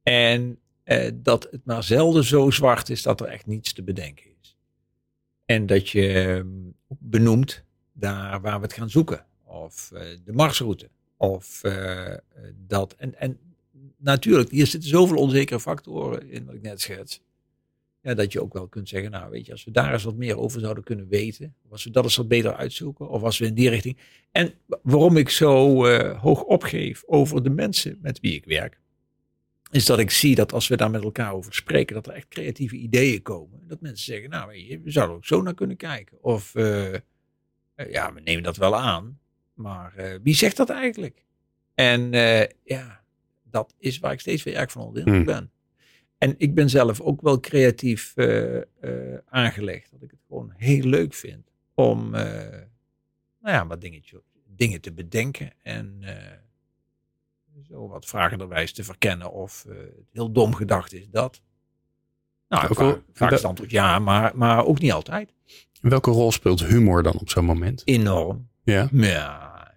En eh, dat het maar zelden zo zwart is dat er echt niets te bedenken is. En dat je eh, benoemt daar waar we het gaan zoeken. Of eh, de marsroute. Of eh, eh, dat. En, en natuurlijk, hier zitten zoveel onzekere factoren in wat ik net schets. Ja, dat je ook wel kunt zeggen, nou weet je, als we daar eens wat meer over zouden kunnen weten. Of als we dat eens wat beter uitzoeken. Of als we in die richting. En waarom ik zo hoog opgeef over de mensen met wie ik werk. Is dat ik zie dat als we daar met elkaar over spreken, dat er echt creatieve ideeën komen. Dat mensen zeggen, nou weet je, we zouden ook zo naar kunnen kijken. Of ja, we nemen dat wel aan. Maar eh, wie zegt dat eigenlijk? En eh, ja, dat is waar ik steeds weer erg van onder Hmm. ben. En ik ben zelf ook wel creatief eh, eh, aangelegd. Dat ik het gewoon heel leuk vind om eh, nou ja, wat dingetje, dingen te bedenken. En eh, zo wat vragenderwijs te verkennen of eh, het heel dom gedacht is dat. Nou, Ook wel- vaak, vaak is het antwoord ja, maar, maar ook niet altijd. Welke rol speelt humor dan op zo'n moment? Enorm. Ja. Ja,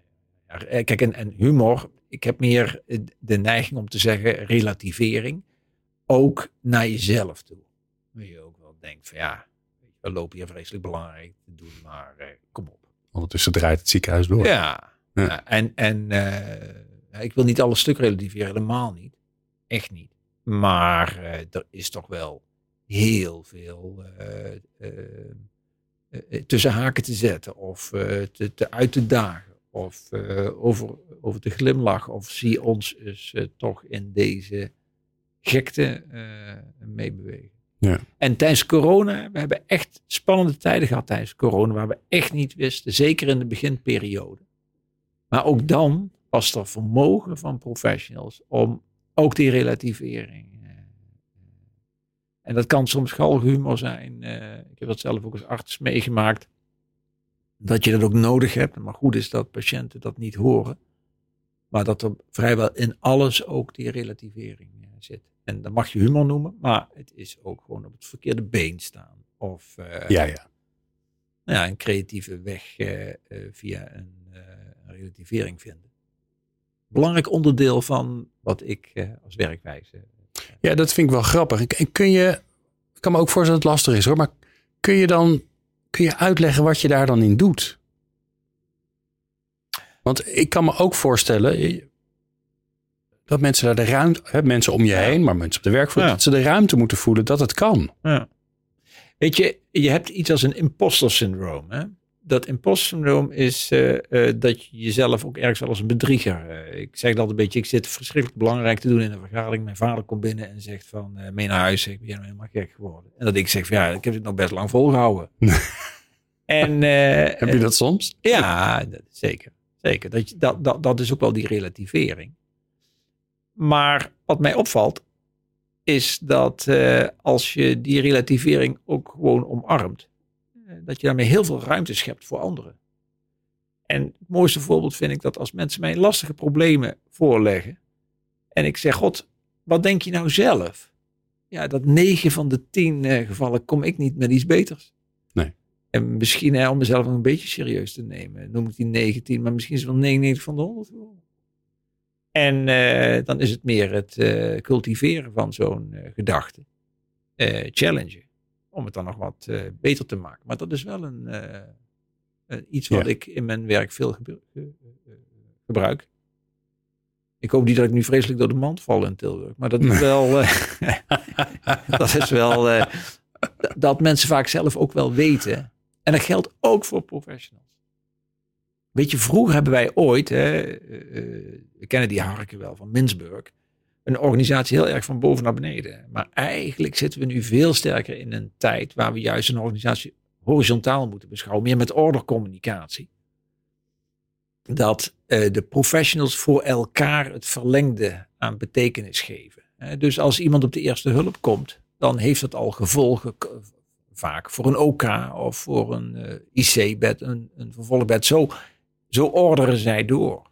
kijk, en, en humor. Ik heb meer de neiging om te zeggen relativering. Ook naar jezelf toe. Dat je ook wel denkt van ja, we lopen hier vreselijk belangrijk te doen, maar eh, kom op. Ondertussen draait het ziekenhuis door. Ja, Ja. ja, en, en eh, ik wil niet alle stuk relativeren, helemaal niet. Echt niet. Maar eh, er is toch wel heel veel eh, eh, eh, tussen haken te zetten of te, te uit te dagen of over, over te glimlachen of zie ons eh, toch in deze gekte meebewegen. Ja. En tijdens corona, we hebben echt spannende tijden gehad tijdens corona, waar we echt niet wisten, zeker in de beginperiode. Maar ook dan was er vermogen van professionals om ook die relativering. En dat kan soms galgenhumor zijn. eh, ik heb dat zelf ook als arts meegemaakt. Dat je dat ook nodig hebt. Maar goed is dat patiënten dat niet horen. Maar dat er vrijwel in alles ook die relativering eh, zit. En dat mag je humor noemen, maar het is ook gewoon op het verkeerde been staan. Of eh, Ja, ja. nou ja, een creatieve weg via een, relativering vinden. Belangrijk onderdeel van wat ik als werkwijze. Ja, dat vind ik wel grappig. En- kun je, ik kan me ook voorstellen dat het lastig is hoor, maar kun je dan kun je uitleggen wat je daar dan in doet? Want ik kan me ook voorstellen eh, dat mensen daar de ruimte, hè, mensen om je heen, maar mensen op de werkvloer, Ja. dat ze de ruimte moeten voelen dat het kan. Ja. Weet je, je hebt iets als een imposter syndroom. Hè? Dat imposter syndroom is eh, eh, dat je jezelf ook ergens wel als een bedrieger. eh, ik zeg dat een beetje, ik zit verschrikkelijk belangrijk te doen in een vergadering. Mijn vader komt binnen en zegt van, mee naar huis. Ik ben helemaal gek geworden. En dat ik zeg van, ja, ik heb het nog best lang volgehouden. (laughs) en, Heb je dat soms? ja, dat, zeker. zeker. Dat, dat, dat, dat is ook wel die relativering. Maar wat mij opvalt, is dat als je die relativering ook gewoon omarmt, dat je daarmee heel veel ruimte schept voor anderen. En het mooiste voorbeeld vind ik dat als mensen mij lastige problemen voorleggen, en ik zeg, God, wat denk je nou zelf? Ja, dat 9 van de 10 eh, gevallen kom ik niet met iets beters. En misschien hè, om mezelf nog een beetje serieus te nemen, noem ik die 19, maar misschien is het wel 99 van de 100 geworden. En eh, dan is het meer het eh, cultiveren van zo'n gedachte. Challengen. Om het dan nog wat eh, beter te maken. Maar dat is wel een, eh, eh, iets wat Ja. ik in mijn werk veel gebru- ge- gebruik. Ik hoop niet dat ik nu vreselijk door de mand val in Tilburg. Maar dat is wel. (laughs) (laughs) dat is wel. dat mensen vaak zelf ook wel weten. En dat geldt ook voor professionals. Weet je, vroeger hebben wij ooit. Hè, we kennen die harken wel van Mintzburg. Een organisatie heel erg van boven naar beneden. Maar eigenlijk zitten we nu veel sterker in een tijd waar we juist een organisatie horizontaal moeten beschouwen. Meer met ordercommunicatie dat eh, de professionals voor elkaar het verlengde aan betekenis geven. Dus als iemand op de eerste hulp komt, dan heeft dat al gevolgen vaak voor een OK of voor een eh, IC-bed, een, een vervolgbed. Zo, zo orderen zij door.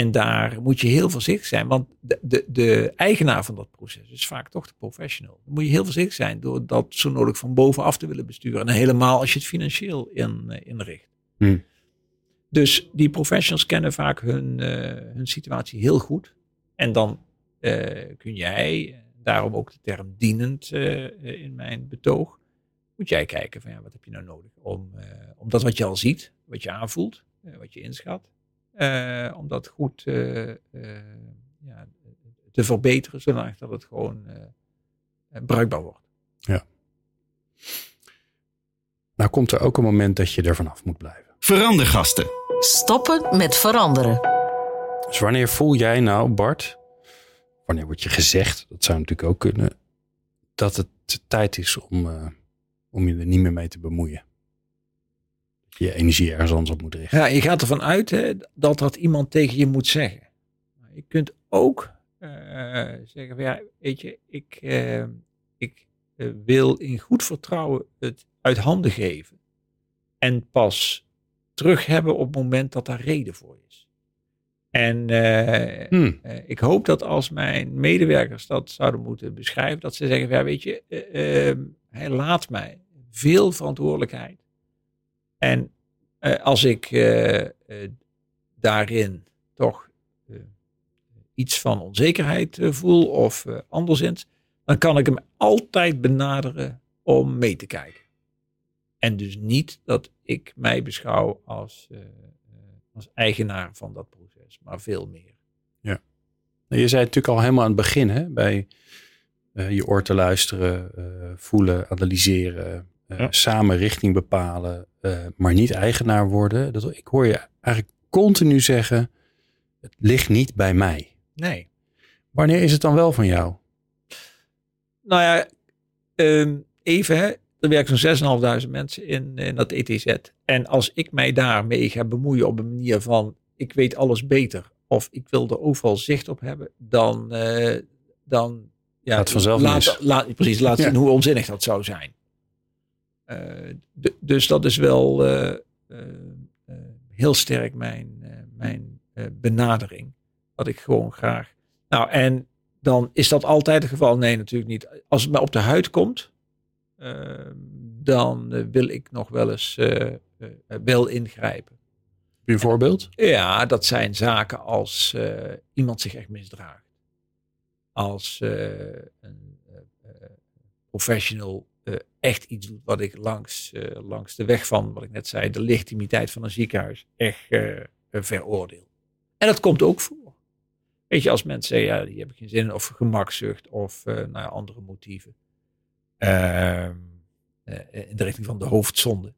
En daar moet je heel voorzichtig zijn, want de, de, de eigenaar van dat proces is vaak toch de professional. Dan moet je heel voorzichtig zijn door dat zo nodig van bovenaf te willen besturen. En helemaal als je het financieel in, eh, inricht. Hmm. Dus die professionals kennen vaak hun, eh, hun situatie heel goed. En dan eh, kun jij, daarom ook de term dienend in mijn betoog, moet jij kijken van ja, wat heb je nou nodig om, om dat wat je al ziet, wat je aanvoelt, wat je inschat, eh, om dat goed eh, eh, ja, te verbeteren, zodat dat het gewoon bruikbaar wordt. Nou komt er ook een moment dat je er vanaf moet blijven. Verandergasten. Stoppen met veranderen. Dus wanneer voel jij nou, Bart, wanneer wordt je gezegd, dat zou natuurlijk ook kunnen, dat het tijd is om, eh, om je er niet meer mee te bemoeien? Je energie ergens anders op moet richten. Ja, je gaat ervan uit hè, dat dat iemand tegen je moet zeggen. Maar Je kunt ook eh, zeggen van ja, weet je, ik, eh, ik eh, wil in goed vertrouwen het uit handen geven. En pas terug hebben op het moment dat daar reden voor is. En Hmm. ik hoop dat als mijn medewerkers dat zouden moeten beschrijven, dat ze zeggen: van, ja, weet je, hij laat mij veel verantwoordelijkheid. En eh, als ik eh, eh, daarin toch iets van onzekerheid voel of anderszins, dan kan ik hem altijd benaderen om mee te kijken. En dus niet dat ik mij beschouw als, als eigenaar van dat proces, maar veel meer. Je zei natuurlijk al helemaal aan het begin, hè, bij je oor te luisteren, voelen, analyseren, Ja. samen richting bepalen, eh, maar niet eigenaar worden. Dat, ik hoor je eigenlijk continu zeggen, het ligt niet bij mij. Nee. Wanneer is het dan wel van jou? Nou ja, ehm, even hè. Er werken zo'n 6.500 mensen in, in dat ETZ. En als ik mij daarmee ga bemoeien op een manier van ik weet alles beter. Of ik wil er overal zicht op hebben. Dan, eh, dan ja, Gaat vanzelf laat, laat, precies, laat Ja. zien hoe onzinnig dat zou zijn. Eh, dus dat is wel eh, eh, heel sterk mijn, mijn benadering. Dat ik gewoon graag. Nou, en dan is dat altijd het geval. Nee, natuurlijk niet. Als het maar op de huid komt, eh, dan wil ik nog wel eens eh, wel ingrijpen. Heb je een voorbeeld? Ja, dat zijn zaken als iemand zich echt misdraagt. Als een professional echt iets doet wat ik langs, eh, langs de weg van, wat ik net zei, de legitimiteit van een ziekenhuis echt eh, eh, veroordeel. En dat komt ook voor. Weet je, als mensen zeggen, ja, die hebben geen zin in, of gemakzucht, of eh, nou ja, andere motieven. Ehm, eh, in de richting van de hoofdzonde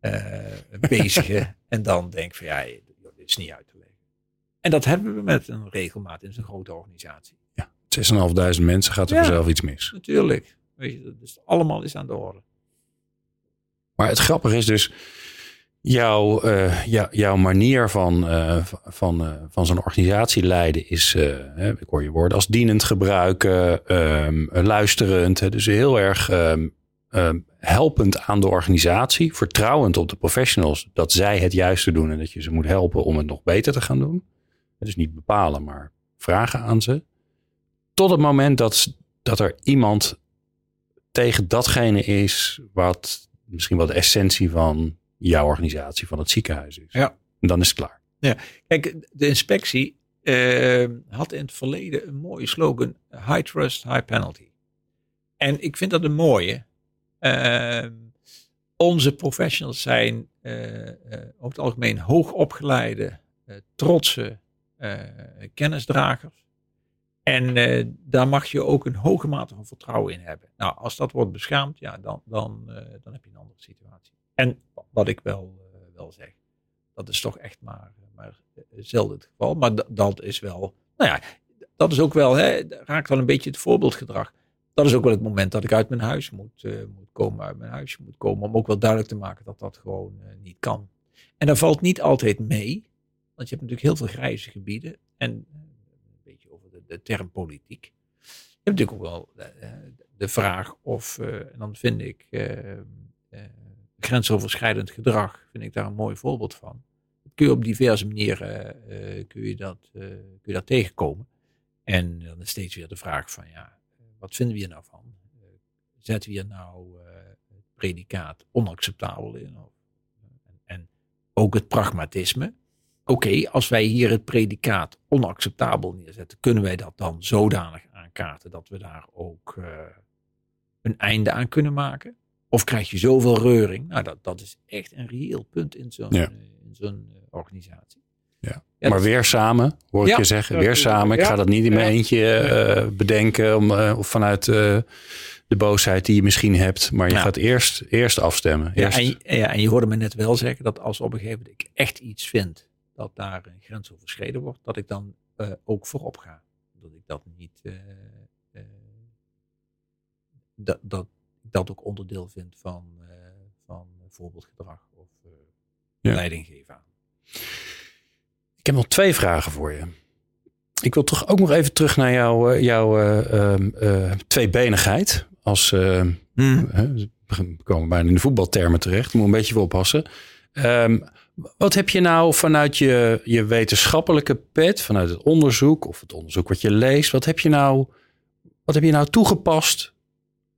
eh bezigen. (laughs) en dan denk van ja, dit is niet uit te leggen. En dat hebben we met een regelmaat in zo'n grote organisatie. 6.500 mensen gaat er Ja. vanzelf iets mis. Natuurlijk. Weet je, dat allemaal is aan de orde. Maar het grappige is dus, jouw, eh, jou- jouw manier van, eh, van, eh, van zo'n organisatie leiden is, ik hoor je woorden, als dienend gebruiken, ehm, luisterend. dus heel erg ehm, ehm, helpend aan de organisatie, vertrouwend op de professionals dat zij het juiste doen en dat je ze moet helpen om het nog beter te gaan doen. Dus niet bepalen, maar vragen aan ze. Tot het moment dat, dat er iemand tegen datgene is wat misschien wel de essentie van jouw organisatie, van het ziekenhuis is. Ja. En dan is het klaar. Kijk, de inspectie eh, had in het verleden een mooie slogan: High Trust, High Penalty. En ik vind dat een mooie. Eh, onze professionals zijn eh, over het algemeen hoogopgeleide, eh, trotse kennisdragers. En uh, daar mag je ook een hoge mate van vertrouwen in hebben. Nou, als dat wordt beschaamd, ja, dan, dan, uh, dan heb je een andere situatie. En wat ik wel, uh, wel zeg, dat is toch echt maar, maar zelden het geval. Maar dat is wel, nou ja, dat is ook wel, hè, raakt wel een beetje het voorbeeldgedrag. Dat is ook wel het moment dat ik uit mijn huis moet, moet komen, uit mijn huisje moet komen. Om ook wel duidelijk te maken dat dat gewoon niet kan. En dat valt niet altijd mee. Want je hebt natuurlijk heel veel grijze gebieden. En de term politiek. Je hebt natuurlijk ook wel uh, de vraag of, uh, en dan vind ik grensoverschrijdend gedrag, vind ik daar een mooi voorbeeld van. Kun je op diverse manieren kun je dat, kun je dat tegenkomen. En dan is steeds weer de vraag van ja, wat vinden we hier nou van? zetten we hier nou het predicaat onacceptabel in? En ook het pragmatisme oké, als wij hier het predicaat onacceptabel neerzetten, kunnen wij dat dan zodanig aankaarten dat we daar ook uh, een einde aan kunnen maken? Of krijg je zoveel reuring? Nou, dat, dat is echt een reëel punt in zo'n ja. uh, organisatie. Ja. ja maar weer samen, hoor ik ja, je zeggen. Weer samen. Ik ga dat niet in mijn eentje uh, bedenken om, of vanuit de boosheid die je misschien hebt. Maar je gaat eerst, eerst afstemmen. Eerst. Ja, en, ja, en je hoorde me net wel zeggen dat als op een gegeven moment ik echt iets vind dat daar een grens overschreden wordt, dat ik dan uh, ook voorop ga. Dat ik dat niet, uh, uh, dat, dat ik dat ook onderdeel vind van, van voorbeeldgedrag of ja. leiding geven aan. Ik heb nog twee vragen voor je. Ik wil toch ook nog even terug naar jouw, jouw ehm, tweebenigheid. Als, hmm. we komen bijna in de voetbaltermen terecht. moet een beetje voor oppassen. Um, wat heb je nou vanuit je, je wetenschappelijke pet, vanuit het onderzoek of het onderzoek wat je leest, wat heb je nou, wat heb je nou toegepast?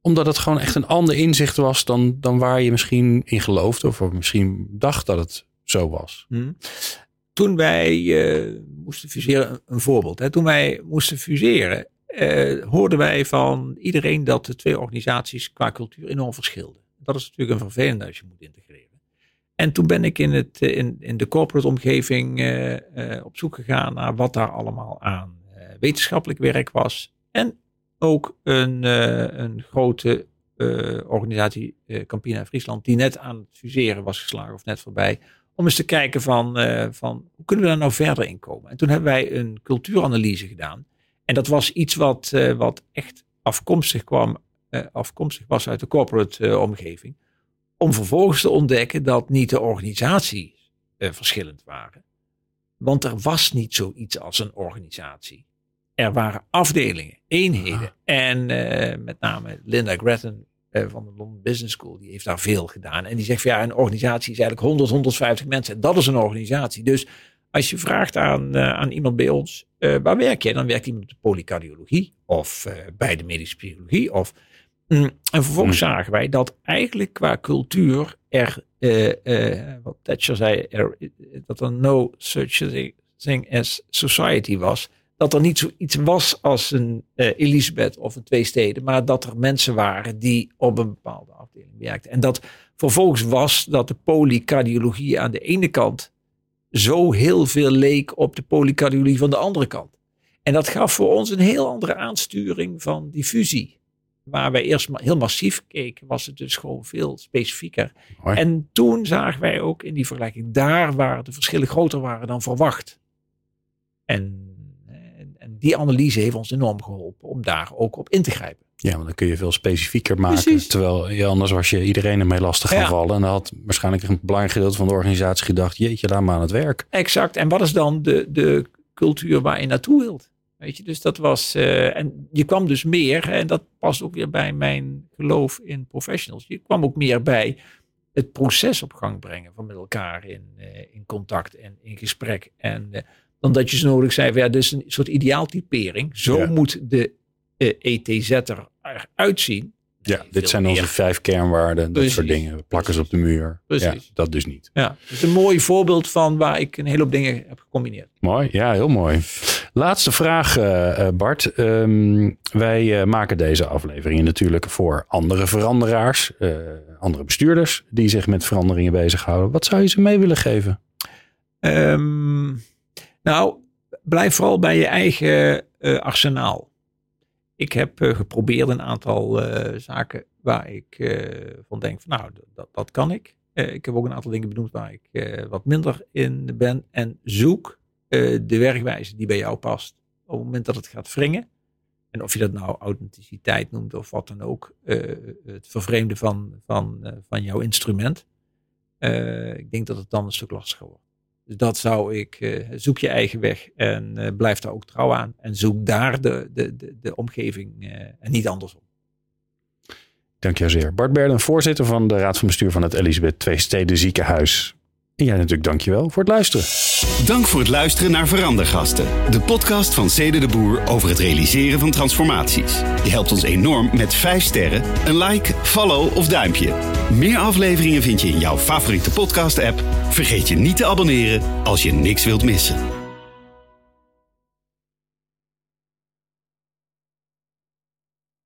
Omdat het gewoon echt een ander inzicht was dan, dan waar je misschien in geloofde of misschien dacht dat het zo was. Hmm. Toen wij uh, moesten fuseren, een voorbeeld. Hè, toen wij moesten fuseren, uh, hoorden wij van iedereen dat de twee organisaties qua cultuur enorm verschilden. Dat is natuurlijk een vervelende als je moet integreren. En toen ben ik in, het, eh, in, in de corporate omgeving uh, uh, op zoek gegaan naar wat daar allemaal aan wetenschappelijk werk was. En ook een, een grote organisatie, Campina Friesland, die net aan het fuseren was geslagen of net voorbij. Om eens te kijken van, van hoe kunnen we daar nou verder in komen. En toen hebben wij een cultuuranalyse gedaan. En dat was iets wat, wat echt afkomstig kwam, afkomstig was uit de corporate omgeving om vervolgens te ontdekken dat niet de organisaties uh, verschillend waren. Want er was niet zoiets als een organisatie. Er waren afdelingen, eenheden. En uh, met name Linda Gretton uh, van de London Business School, die heeft daar veel gedaan. En die zegt van ja, een organisatie is eigenlijk 100, 150 mensen. En dat is een organisatie. Dus als je vraagt aan, aan iemand bij ons, waar werk jij? Dan werkt iemand op de polycardiologie of bij de medische psychologie of en vervolgens mm. zagen wij dat eigenlijk qua cultuur er, uh, uh, wat Thatcher zei, er, dat er no such thing as society was. Dat er niet zoiets was als een uh, Elisabeth of een twee steden, maar dat er mensen waren die op een bepaalde afdeling werkten. En dat vervolgens was dat de polycardiologie aan de ene kant zo heel veel leek op de polycardiologie van de andere kant. En dat gaf voor ons een heel andere aansturing van diffusie waar wij eerst heel massief keken, was het dus gewoon veel specifieker. En toen zagen wij ook in die vergelijking daar waar de verschillen groter waren dan verwacht. En, en, en die analyse heeft ons enorm geholpen om daar ook op in te grijpen. Ja, want dan kun je veel specifieker maken. Precies. Terwijl je anders was je iedereen ermee lastig gaan vallen. En dan had waarschijnlijk een belangrijk gedeelte van de organisatie gedacht: jeetje, laat maar aan het werk. Exact. En wat is dan de, de cultuur waar je naartoe wilt? Weet je, dus dat was. Uh, en je kwam dus meer, en dat past ook weer bij mijn geloof in professionals. Je kwam ook meer bij het proces op gang brengen van met elkaar in, uh, in contact en in gesprek. En uh, dan dat je zo nodig zei, ja, dus een soort ideaaltypering. Zo ja. moet de ETZ eruit zien. Ja, dit zijn onze vijf kernwaarden, dat soort dingen. We plakken ze op de muur. Precies. Ja, dat dus niet. Ja, dat is een mooi voorbeeld van waar ik een hele hoop dingen heb gecombineerd. Mooi, ja, heel mooi. Laatste vraag, uh, Bart. Um, wij uh, maken deze afleveringen natuurlijk voor andere veranderaars, uh, andere bestuurders die zich met veranderingen bezighouden. Wat zou je ze mee willen geven? Um, nou, blijf vooral bij je eigen arsenaal. Ik heb uh, geprobeerd een aantal uh, zaken waar ik van denk, van, nou, dat, dat kan ik. ik heb ook een aantal dingen benoemd waar ik wat minder in ben. En zoek de werkwijze die bij jou past op het moment dat het gaat wringen. En of je dat nou authenticiteit noemt of wat dan ook. het vervreemden van, van, van jouw instrument. ik denk dat het dan een stuk lastiger wordt. Dus dat zou ik, uh, zoek je eigen weg en uh, blijf daar ook trouw aan. En zoek daar de, de, de, de omgeving uh, en niet andersom. Dank je zeer. Bart Berden, voorzitter van de Raad van Bestuur van het Elisabeth Twee Steden Ziekenhuis. En jij natuurlijk dankjewel voor het luisteren. Dank voor het luisteren naar Verandergasten. De podcast van Cede de Boer over het realiseren van transformaties. Je helpt ons enorm met 5 sterren, een like, follow of duimpje. Meer afleveringen vind je in jouw favoriete podcast app. Vergeet je niet te abonneren als je niks wilt missen.